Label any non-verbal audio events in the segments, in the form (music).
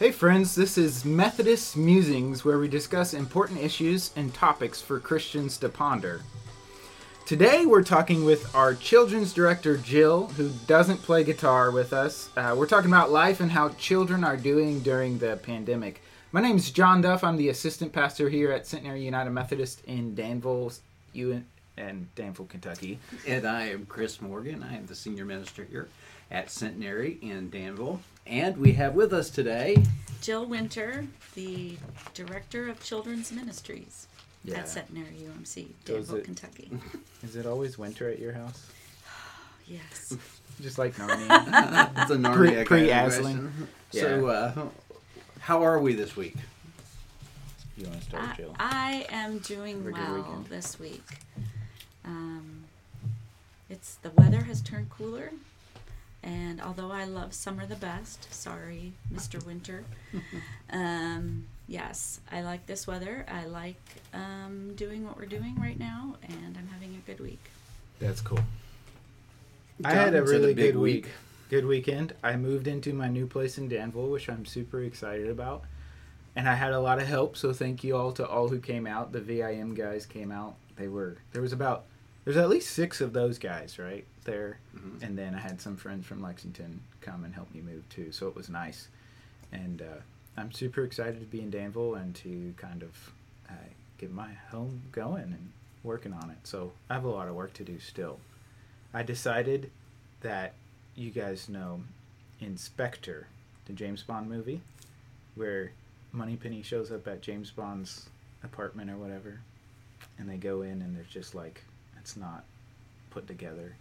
Hey, friends, this is Methodist Musings, where we discuss important issues and topics for Christians to ponder. Today, we're talking with our children's director, Jill, who doesn't play guitar with us. Uh, we're talking about life and how children are doing during the pandemic. My name is John Duff. I'm the assistant pastor here at Centenary United Methodist in Danville, and Danville, Kentucky. And I am Chris Morgan. I am the senior minister here at Centenary in Danville. And we have with us today Jill Winter, the Director of Children's Ministries Yeah. at Centenary UMC, So Danville, it- Kentucky. (laughs) Is it always winter at your house? (sighs) Yes. (laughs) Just like Narnia. (laughs) the Narnia Pre- kind of pre-Aslan. question. So, uh, how are we this week? you want to start, I, Jill? I am doing Have well weekend. this week. Um, it's the weather has turned cooler, and although I love summer the best, sorry, Mr. Winter. (laughs) um, yes, I like this weather. I like um, doing what we're doing right now, and I'm having a good week. That's cool. I had a really big good week. Good weekend. I moved into my new place in Danville, which I'm super excited about. And I had a lot of help, so thank you all to all who came out. The VIM guys came out. They were there was about there's at least six of those guys right there, Mhm. and then I had some friends from Lexington come and help me move too. So it was nice, and uh, I'm super excited to be in Danville and to kind of uh, get my home going and working on it. So I have a lot of work to do still. I decided that you guys know in Spectre, the James Bond movie, where Moneypenny shows up at James Bond's apartment or whatever, and they go in and they're just like it's not put together.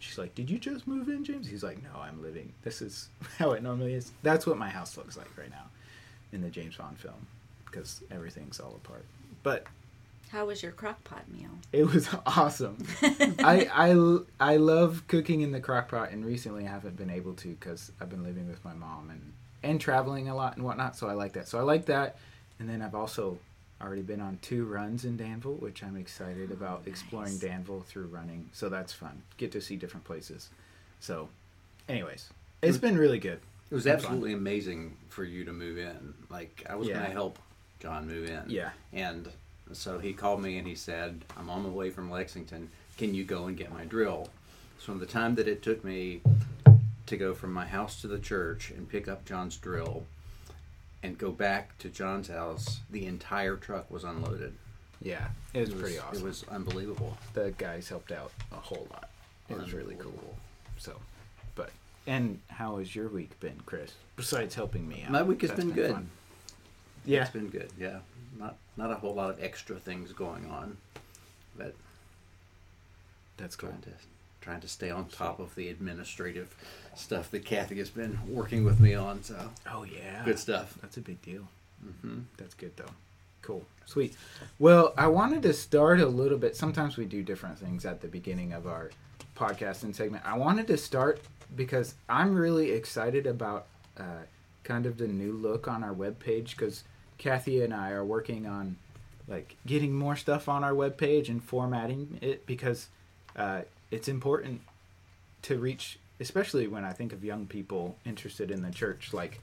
She's like, "Did you just move in, James?" He's like, "No, I'm living. This is (laughs) how it normally is. That's what my house looks like right now in the James Bond film because everything's all apart." But How was your crock pot meal? it was (laughs) awesome. (laughs) I, I, I love cooking in the crock pot, and recently I haven't been able to because I've been living with my mom and, and traveling a lot and whatnot. So I like that. So I like that. And then I've also already been on two runs in Danville, which I'm excited about oh, exploring nice. Danville through running. So that's fun. Get to see different places. So, anyways, it's been really good. It was Fun. absolutely amazing for you to move in. Like, I was Yeah. going to help John move in. Yeah. And so he called me and he said, I'm on my way from Lexington. Can you go and get my drill? So, from the time that it took me to go from my house to the church and pick up John's drill and go back to John's house, the entire truck was unloaded. Yeah, it was, It was, pretty awesome. It was unbelievable. the guys helped out a whole lot. It was really cool. So, but and how has your week been, Chris? Besides helping me out, My week has That's been good. fun. Yeah, It's been good. Yeah. Not not a whole lot of extra things going on, but that's cool. Trying to stay on top of the administrative stuff that Kathy has been working with me on. So Oh yeah, good stuff. That's a big deal. hmm That's good though. Cool, sweet. Well, I wanted to start a little bit. Sometimes we do different things at the beginning of our podcast and segment. I wanted to start because I'm really excited about uh, kind of the new look on our webpage because Kathy and I are working on like getting more stuff on our webpage and formatting it because uh, it's important to reach, especially when I think of young people interested in the church. Like,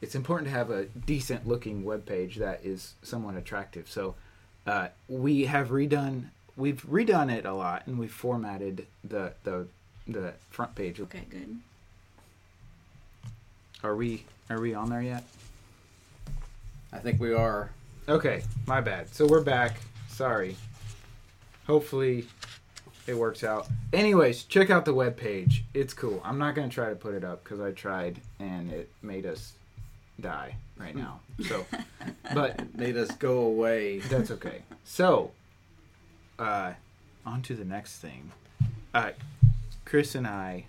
it's important to have a decent looking web page that is somewhat attractive. So, uh, we have redone, we've redone it a lot, and we've formatted the the the front page. Okay, good. Are we are we on there yet? I think we are. Okay, my bad. So we're back. Sorry. Hopefully it works out. Anyways, check out the web page. It's cool. I'm not going to try to put it up cuz I tried and it made us die right now. So (laughs) but Made us go away. that's okay. So uh on to the next thing. Uh Chris and I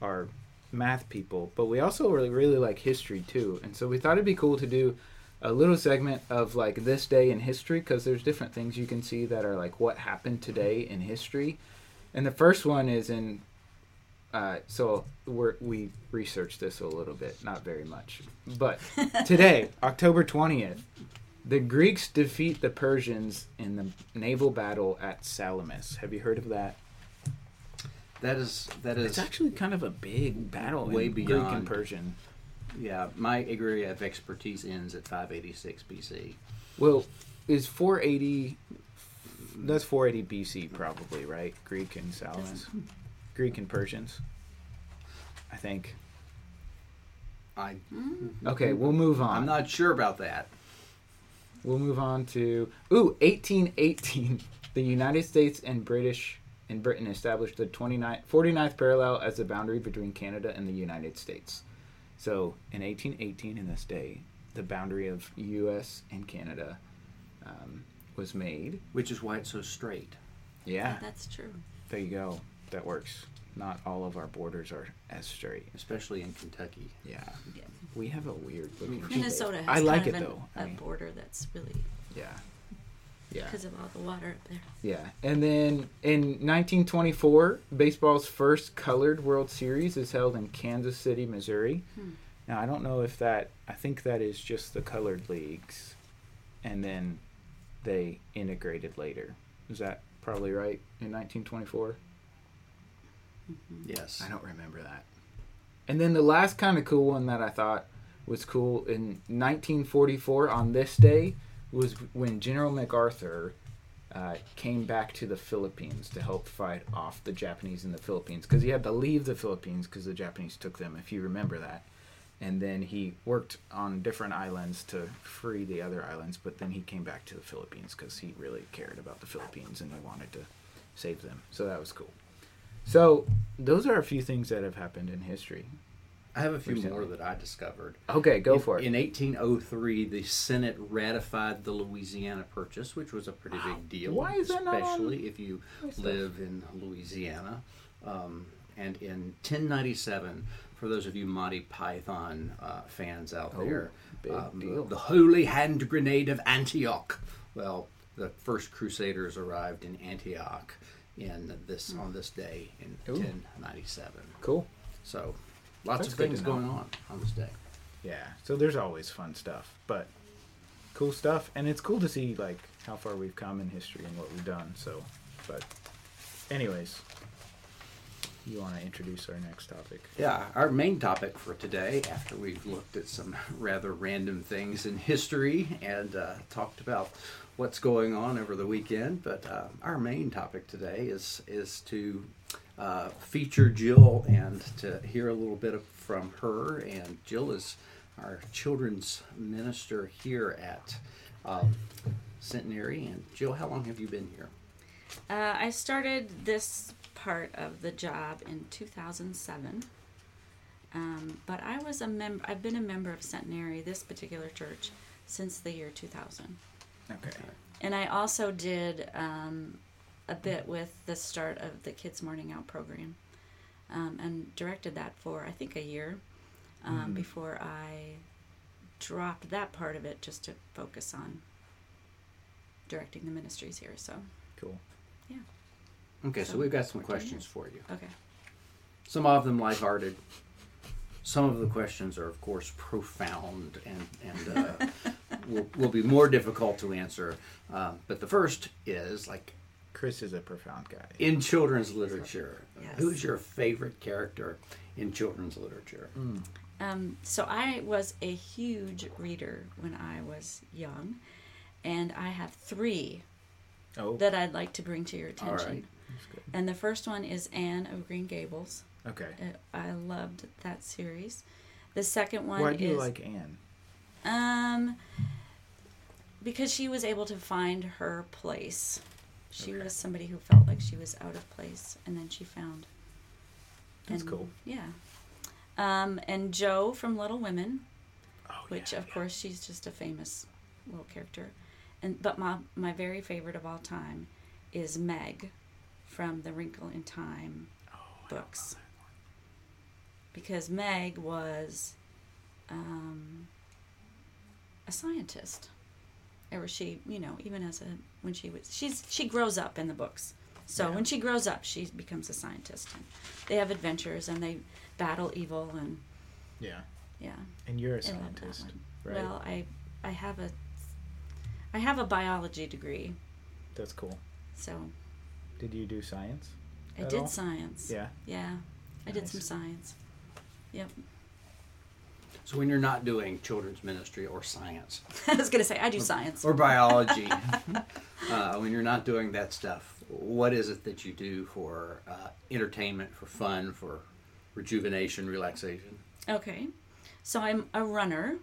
are math people, but we also really really like history too. And so we thought it'd be cool to do a little segment of like this day in history because there's different things you can see that are like what happened today in history. And the first one is in uh, so we're, we researched this a little bit, not very much, but (laughs) today, October twentieth, the Greeks defeat the Persians in the naval battle at Salamis. Have you heard of that? That is that is It's actually kind of a big battle Way in Greek beyond. and Persian. Yeah, my area of expertise ends at 586 BC. Well, is 480? That's 480 BC, probably right? Greek and Salamans, Greek and Persians. I think. I Okay, we'll move on. I'm not sure about that. We'll move on to ooh 1818. The United States and British and Britain established the 29th, 49th parallel as the boundary between Canada and the United States. So in 1818, in this day, the boundary of U.S. and Canada um, was made. Which is why it's so straight. Yeah, That's true. there you go. That works. Not all of our borders are as straight. especially in Kentucky. Yeah, Yeah. we have a weird looking. Minnesota has I like kind it an, though. I a mean, border that's really yeah, yeah. because of all the water up there. Yeah, and then in 1924, baseball's first colored World Series is held in Kansas City, Missouri. Hmm. Now I don't know if that. I think that is just the colored leagues, and then they integrated later. Is that probably right in 1924? Yes. I don't remember that. And then the last kind of cool one that I thought was cool in 1944 on this day was when General MacArthur uh, came back to the Philippines to help fight off the Japanese in the Philippines because he had to leave the Philippines because the Japanese took them, if you remember that. And then he worked on different islands to free the other islands, but then he came back to the Philippines because he really cared about the Philippines and he wanted to save them. So that was cool. So those are a few things that have happened in history. I have a few Recently. more that I discovered. Okay, go in, for it. In 1803, the Senate ratified the Louisiana Purchase, which was a pretty big deal. Why is that especially if you live in Louisiana? Um, and in 1097, for those of you Monty Python uh, fans out Oh, there, um, the Holy Hand Grenade of Antioch. Well, the first Crusaders arrived in Antioch in this on this day in Ooh. 1097. Cool. So, lots That's of things going on on this day. Yeah. So there's always fun stuff, but cool stuff, and it's cool to see like how far we've come in history and what we've done. So, but anyways, you want to introduce our next topic? Yeah, our main topic for today, after we've looked at some (laughs) rather random things in history and uh, talked about what's going on over the weekend, but uh, our main topic today is is to uh, feature Jill and to hear a little bit of, from her. And Jill is our children's minister here at um, Centenary. And Jill, how long have you been here? Uh, I started this part of the job in 2007. Um, but I was a member. I've been a member of Centenary, this particular church, since the year 2000. Okay. And I also did um, a bit with the start of the Kids Morning Out program, um, and directed that for I think a year um, Mhm. before I dropped that part of it just to focus on directing the ministries here. So Cool. Yeah. Okay, so So, we've got some questions for you. okay. Some of them lighthearted. Some of the questions are, of course, profound and and uh, (laughs) will, will be more difficult to answer. Um, but the first is like Chris is a profound guy. in children's literature. Yes. Who's your favorite character in children's literature? Mm. Um, so I was a huge reader when I was young, and I have three Oh, that I'd like to bring to your attention. right. that's good. And the first one is Anne of Green Gables. Okay. Uh, I loved that series. The second one Why do you is like Anne? um because she was able to find her place. She Okay. was somebody who felt like she was out of place, and then she found. That's and- cool. Yeah. Um, and Jo from Little Women, Oh, which yeah, of yeah. course she's just a famous little character, and but my my very favorite of all time is Meg from the Wrinkle in Time Oh, books because Meg was um, a scientist. Or she, you know, even as a when she was she's she grows up in the books. So Yeah. when she grows up, she becomes a scientist. And they have adventures and they battle evil and. Yeah. yeah. And you're a scientist, right? Well, I I have a I have a biology degree, That's cool. so Did you do science? I did all? science. Yeah. Yeah, I did some science. Yep. So when you're not doing children's ministry or science (laughs) I was going to say, I do science. or biology, (laughs) uh, when you're not doing that stuff, what is it that you do for uh, entertainment, for fun, for rejuvenation, relaxation? Okay. So I'm a runner.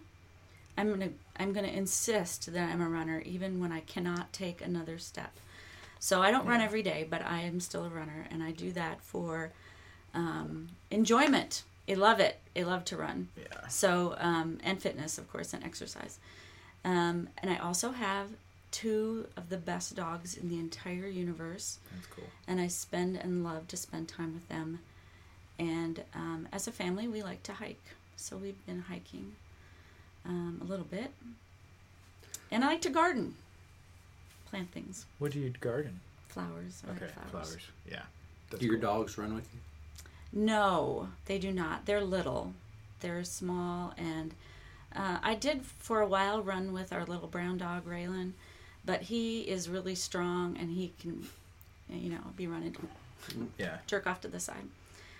I'm going to I'm to insist that I'm a runner even when I cannot take another step. So I don't run every day, but I am still a runner and I do that for um, enjoyment. I love it. I love to run. Yeah. So, um, and fitness, of course, and exercise. Um, and I also have two of the best dogs in the entire universe, That's cool. and I spend and love to spend time with them. And um, as a family, we like to hike, so we've been hiking um, a little bit. And I like to garden, plant things, What do you garden? flowers. I like Okay, flowers. flowers. Yeah. That's do your cool. dogs run with you? No, they do not. They're little. They're small, and uh, I did for a while run with our little brown dog Raylan, but he is really strong and he can, you know, be running Yeah. jerk off to the side.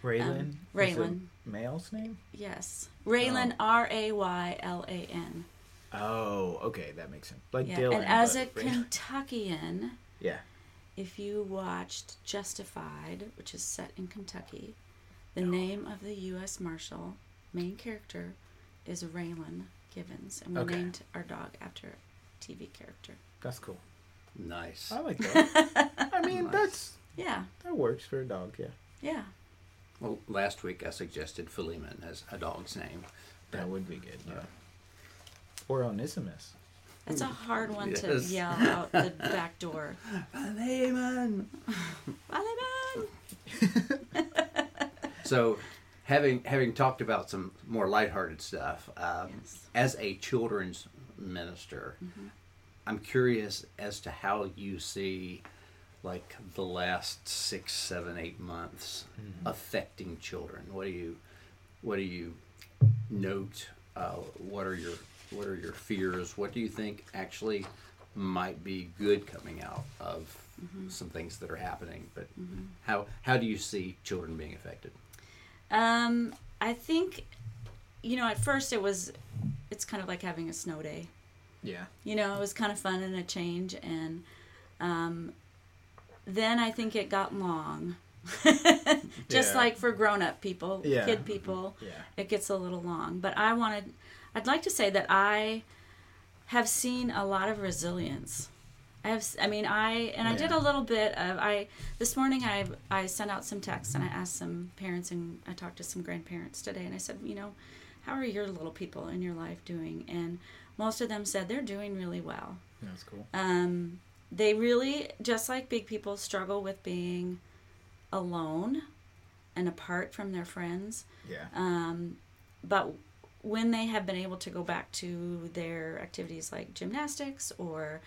Raylan. Um, Raylan. Male's name? Yes, Raylan R A Y L A N. Oh, okay, that makes sense. Like Yeah, Dylan. and as a Raylan. Kentuckian, yeah. if you watched Justified, which is set in Kentucky, the name of the U.S. Marshal main character is Raylan Givens, and we Okay. named our dog after a TV character. That's cool. Nice. I like that. (laughs) I mean, Nice. that's Yeah, that works for a dog. Yeah. yeah. Well, last week I suggested Philemon as a dog's name. That would be good. Yeah. Or Onesimus. That's a hard one to Yes. yell (laughs) out the back door. Philemon. (laughs) Philemon! So, having having talked about some more lighthearted stuff, um, Yes. as a children's minister, I'm curious as to how you see like the last six, seven, eight months affecting children. What do you what do you note? Uh, what are your what are your fears? What do you think actually might be good coming out of some things that are happening? But how how do you see children being affected? Um, I think, you know, at first it was, it's kind of like having a snow day. Yeah. You know, it was kind of fun and a change, and um, then I think it got long. (laughs) Just Yeah. like for grown-up people, Yeah. kid people, Yeah. it gets a little long. But I wanted, I'd like to say that I have seen a lot of resilience. I have, I mean, I and I did a little bit of I this morning. I I sent out some texts and I asked some parents and I talked to some grandparents today and I said, you know, how are your little people in your life doing? And most of them said they're doing really well. That's cool. Um, they really, just like big people, struggle with being alone and apart from their friends. Yeah. Um, but when they have been able to go back to their activities like gymnastics or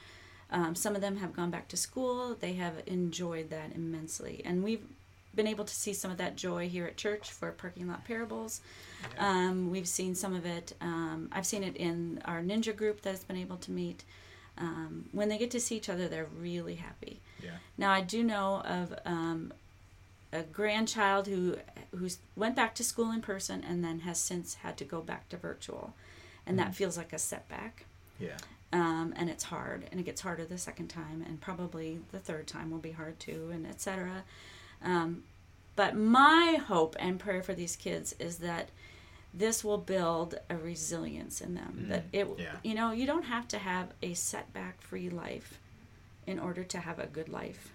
um, some of them have gone back to school, they have enjoyed that immensely. And we've been able to see some of that joy here at church for parking lot parables. Um, we've seen some of it. Um, I've seen it in our ninja group that's been able to meet. Um, when they get to see each other, they're really happy. Yeah. Now I do know of um, a grandchild who who's went back to school in person and then has since had to go back to virtual, and that feels like a setback. Yeah. Um, and it's hard, and it gets harder the second time, and probably the third time will be hard too, and etc. Um, but my hope and prayer for these kids is that this will build a resilience in them. That it, yeah. you know, you don't have to have a setback-free life in order to have a good life.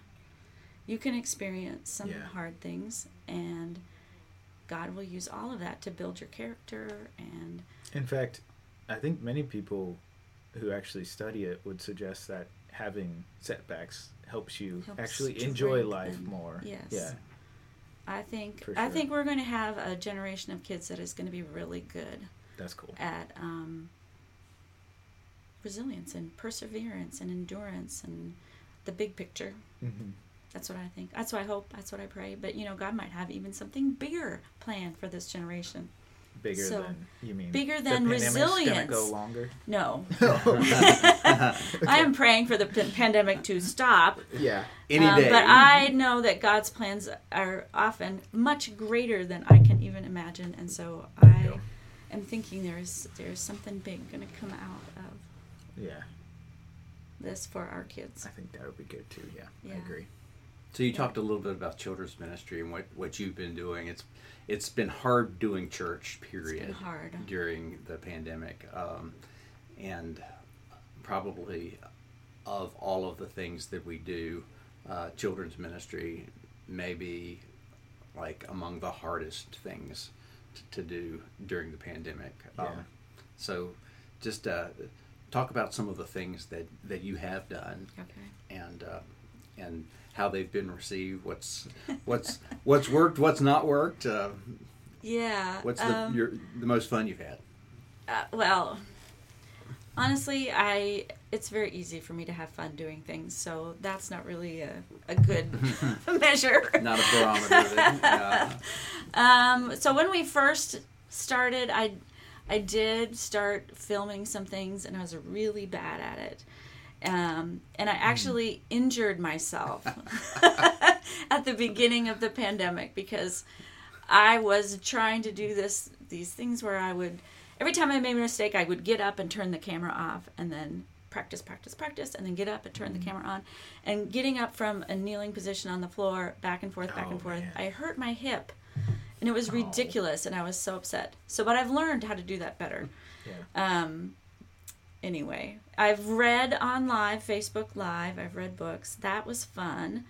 You can experience some Yeah. hard things, and God will use all of that to build your character. And In fact, I think many people who actually study it would suggest that having setbacks helps you Helps actually enjoy life more. Yes. Yeah. I think For I think we're going to have a generation of kids that is going to be really good That's cool. at um, resilience and perseverance and endurance and the big picture. hmm That's what I think. That's what I hope. That's what I pray. But you know, God might have even something bigger planned for this generation. Bigger So, than you mean bigger than pandemic's Gonna resilience. go longer. No, (laughs) (laughs) Oh. (laughs) I am praying for the p- pandemic to stop. yeah. Any Um, day. But I know that God's plans are often much greater than I can even imagine, and so I go. am thinking there's there's something big going to come out of Yeah. this for our kids. I think that would be good too. Yeah. I agree. So you talked a little bit about children's ministry and what, what you've been doing. It's it's been hard doing church. Period. hard. during the pandemic, um, and probably of all of the things that we do, uh, children's ministry may be like among the hardest things t- to do during the pandemic. Yeah. Um, so, just uh, talk about some of the things that, that you have done Okay. and uh, and how they've been received. What's what's what's worked, what's not worked. Uh, Yeah. what's the um, your the most fun you've had? Uh, well, honestly, I it's very easy for me to have fun doing things, so that's not really a, a good (laughs) (laughs) measure. Not a barometer. Yeah. Um, so when we first started, I I did start filming some things, and I was really bad at it. Um, and I actually injured myself (laughs) (laughs) at the beginning of the pandemic because I was trying to do this these things where I would every time I made a mistake, I would get up and turn the camera off, and then practice, practice, practice, and then get up and turn the camera on. And getting up from a kneeling position on the floor, back and forth, back Oh, and forth, man. I hurt my hip, and it was Oh. ridiculous, and I was so upset. So, but I've learned how to do that better. Yeah. Um, anyway, I've read on live, Facebook Live. I've read books. That was fun.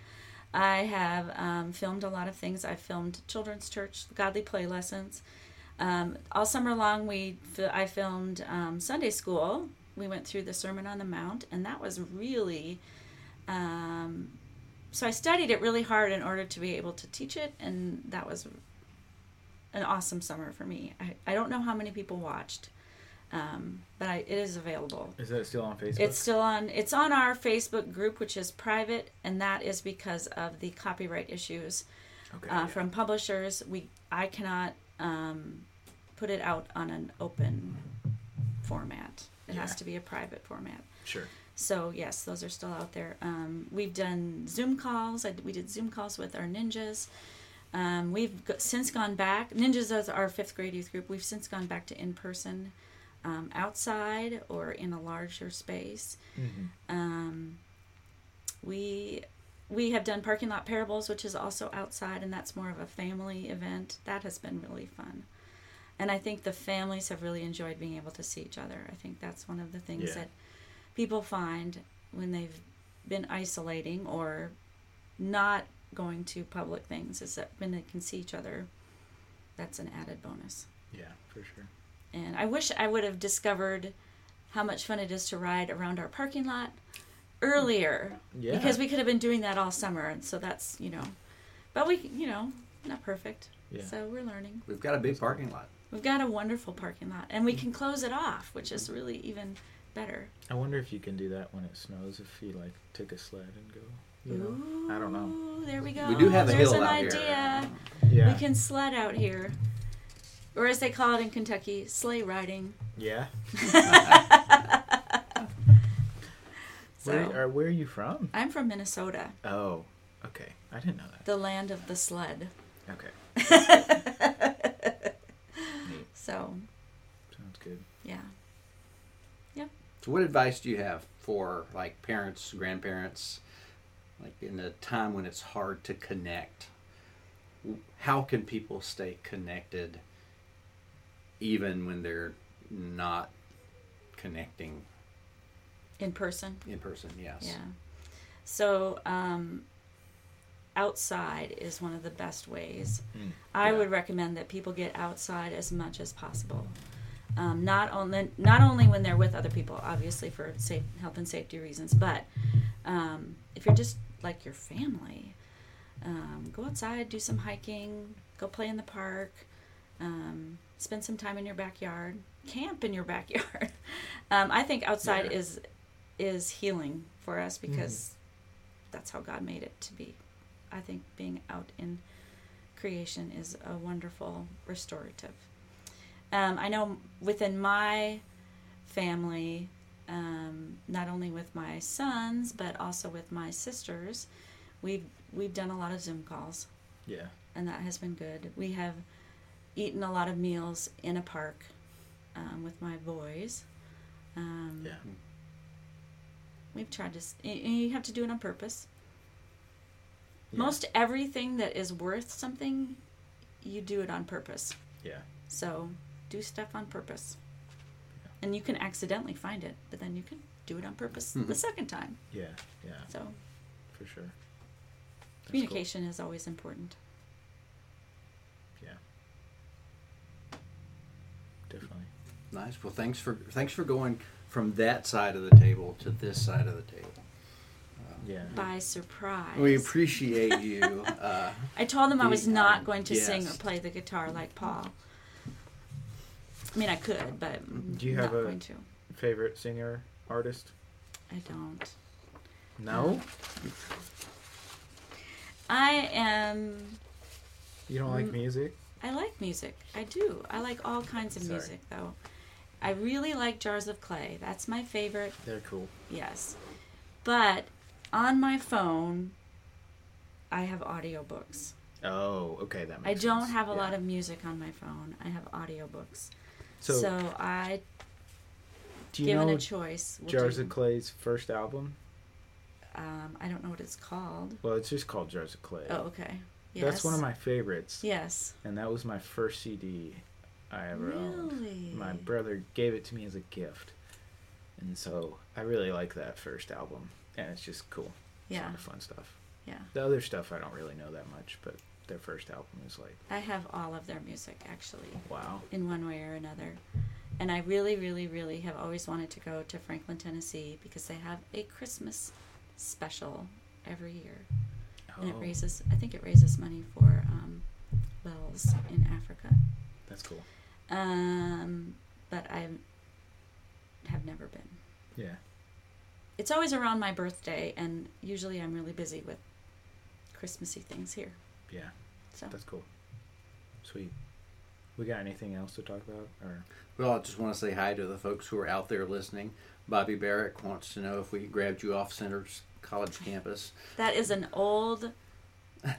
I have um, filmed a lot of things. I filmed children's church, godly play lessons. Um, all summer long, we I filmed um, Sunday school. We went through the Sermon on the Mount, and that was really. Um, so I studied it really hard in order to be able to teach it, and that was an awesome summer for me. I, I don't know how many people watched, um, but I, it is available. Is that still on Facebook? It's still on. It's on our Facebook group, which is private, and that is because of the copyright issues okay. uh, yeah. from publishers. We I cannot um, put it out on an open format. It has to be a private format. Sure. So yes, those are still out there. Um, we've done Zoom calls. I, we did Zoom calls with our ninjas. Um, we've go, since gone back. Ninjas is our fifth grade youth group. We've since gone back to in person, um, outside or in a larger space. hmm Um, we we have done parking lot parables, which is also outside, and that's more of a family event. That has been really fun, and I think the families have really enjoyed being able to see each other. I think that's one of the things Yeah. that people find when they've been isolating or not going to public things is that when they can see each other, that's an added bonus. Yeah, for sure. And I wish I would have discovered how much fun it is to ride around our parking lot earlier. Yeah. Because we could have been doing that all summer. And so that's, you know, but we, you know, not perfect. Yeah. So we're learning. We've got a big parking lot. We've got a wonderful parking lot and we can close it off, which is really even better. I wonder if you can do that when it snows. If you like take a sled and go. You know? I don't know. There we go. We do have a There's hill an out here. idea. Yeah. We can sled out here. Or as they call it in Kentucky, sleigh riding. Yeah. (laughs) So Where, are, where are you from? I'm from Minnesota, Oh, okay. I didn't know that. the land of the sled. Okay. (laughs) So, Sounds good. Yeah. Yeah. So, what advice do you have for like parents, grandparents, like in a time when it's hard to connect? How can people stay connected even when they're not connecting In person. in person? Yes. Yeah. So, um, outside is one of the best ways. Mm. I Yeah. would recommend that people get outside as much as possible. Um, not only not only when they're with other people, obviously for safe health and safety reasons, but um, if you're just like your family, um, go outside, do some hiking, go play in the park, um, spend some time in your backyard, camp in your backyard. (laughs) um, I think outside Yeah. is is healing for us because that's how God made it to be. I think being out in creation is a wonderful restorative. Um, I know within my family, um, not only with my sons but also with my sisters, we've we've done a lot of Zoom calls, Yeah. and that has been good. We have eaten a lot of meals in a park um, with my boys. Um, Yeah. We've tried to. s- y- y- You have to do it on purpose. Yeah. Most everything that is worth something, you do it on purpose. Yeah. So do stuff on purpose. And you can accidentally find it, but then you can do it on purpose the Mhm. second time. Yeah. Yeah. So For sure. That's cool. communication is always important. Yeah. Definitely. Nice. Well, thanks for thanks for going from that side of the table to this side of the table. Yeah. By surprise. We appreciate you. Uh, I told them I was not going to sing or play the guitar like Paul. I mean, I could, but Do you not have a- going to. Favorite singer artist? I don't. No. I am. You don't like Mm. music? I like music. I do. I like all kinds of Sorry. music, though. I really like Jars of Clay. That's my favorite. They're cool. Yes. But on my phone, I have audiobooks. Oh, okay, that I don't sense. have a Yeah. lot of music on my phone. I have audiobooks. So, So, I, do you given know a choice, Jars do, of Clay's first album? um, I don't know what it's called. Well, it's just called Jars of Clay. Oh, okay. Yes. That's one of my favorites. Yes. And that was my first CD I ever owned. Really? My brother gave it to me as a gift. And so I really like that first album. And it's just cool. Yeah. lot of fun stuff. Yeah. The other stuff I don't really know that much, but their first album is like, I have all of their music actually. wow. in one way or another. And I really, really, really have always wanted to go to Franklin, Tennessee because they have a Christmas special every year. And it Oh, raises, I think it raises money for um, wells in Africa. That's cool. Um, but I have never been. Yeah. It's always around my birthday, and usually I'm really busy with Christmassy things here. Yeah. So That's cool. Sweet. We got anything else to talk about? Or well, I just want to say hi to the folks who are out there listening. Bobby Barrett wants to know if we grabbed you off Centre's college campus. that is an old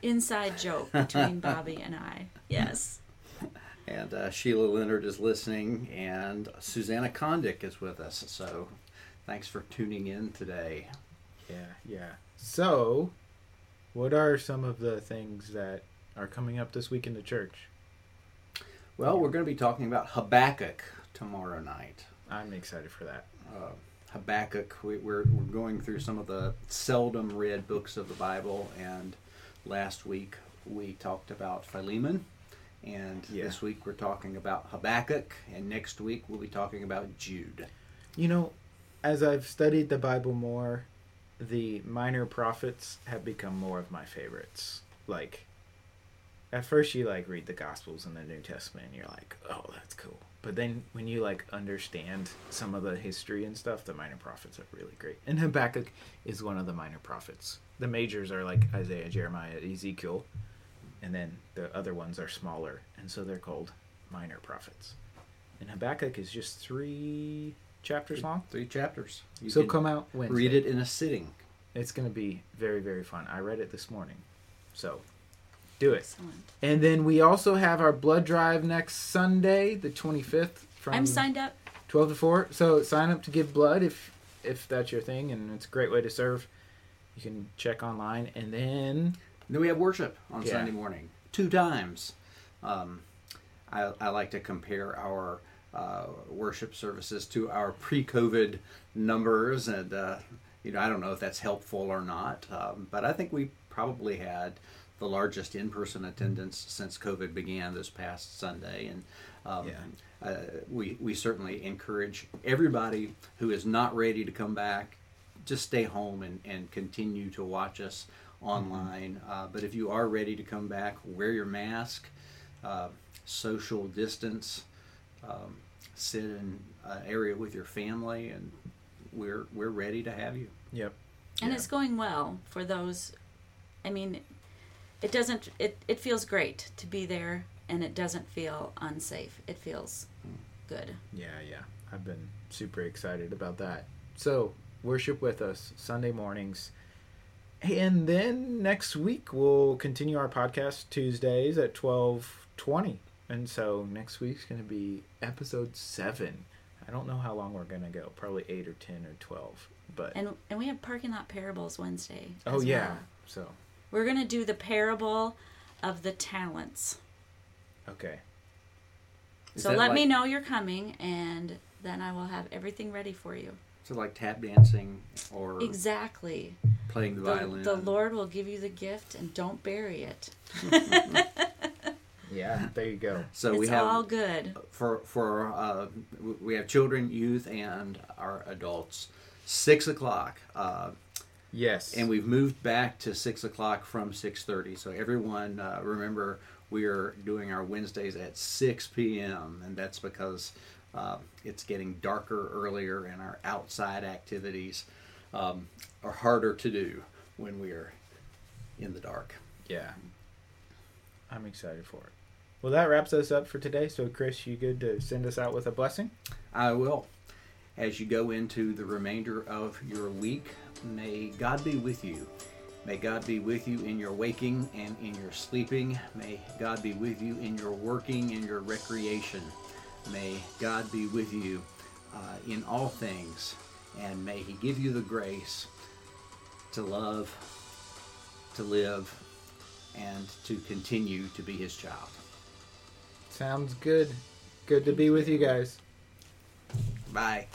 inside joke between (laughs) Bobby and I. Yes. And uh, Sheila Leonard is listening, and Susanna Kondik is with us. So thanks for tuning in today. yeah, yeah. So, what are some of the things that are coming up this week in the church? Well, we're going to be talking about Habakkuk tomorrow night. I'm excited for that. uh, Habakkuk. We, we're we're going through some of the seldom read books of the Bible, and last week we talked about Philemon, and Yeah. this week we're talking about Habakkuk, and next week we'll be talking about Jude. You know, as I've studied the Bible more, the minor prophets have become more of my favorites. Like, at first you like read the Gospels and the New Testament, and you're like, oh, that's cool. But then when you like understand some of the history and stuff, the minor prophets are really great. And Habakkuk is one of the minor prophets. The majors are like Isaiah, Jeremiah, Ezekiel, and then the other ones are smaller, and so they're called minor prophets. And Habakkuk is just three chapters long. Three chapters. You so come out Wednesday. read it in a sitting. It's going to be very, very fun. I read it this morning. So do it. Excellent. And then we also have our blood drive next Sunday, the 25th from I'm signed up. 12 to 4. So sign up to give blood if if that's your thing and it's a great way to serve. You can check online and then Then we have worship on Yeah. Sunday morning, two times. Um, I, I like to compare our uh, worship services to our pre-COVID numbers, and uh, you know I don't know if that's helpful or not, um, but I think we probably had the largest in-person attendance since COVID began this past Sunday, and um, Yeah. uh, we we certainly encourage everybody who is not ready to come back just stay home and, and continue to watch us online. Uh, but if you are ready to come back, wear your mask, uh, social distance, um, sit in an area with your family, and we're we're ready to have you. yep. and Yeah. it's going well for those i mean it doesn't it, it feels great to be there and it doesn't feel unsafe it feels good Yeah, yeah. I've been super excited about that. So, worship with us Sunday mornings. And then next week we'll continue our podcast Tuesdays at 12:20. And so next week's going to be episode seven. I don't know how long we're going to go. Probably eight or ten or twelve. But And and we have parking lot parables Wednesday. oh yeah, well. so We're gonna do the parable of the talents. okay. Is so that let me know you're coming, and then I will have everything ready for you. So like tap dancing or Exactly. playing the, The, violin. the Lord will give you the gift, and don't bury it. (laughs) Yeah, there you go. So it's we have all good. for for uh, we have children, youth, and our adults. Six o'clock, uh, Yes. and we've moved back to six o'clock from six thirty. So everyone, uh, remember, we are doing our Wednesdays at six p.m. and that's because uh, it's getting darker earlier, and our outside activities um, are harder to do when we are in the dark. Yeah. I'm excited for it. Well, that wraps us up for today. So, Chris, you good to send us out with a blessing? I will. As you go into the remainder of your week, may God be with you. May God be with you in your waking and in your sleeping. May God be with you in your working and your recreation. May God be with you uh, in all things. And may He give you the grace to love, to live, and to continue to be His child. Sounds good. Good to be with you guys. Bye.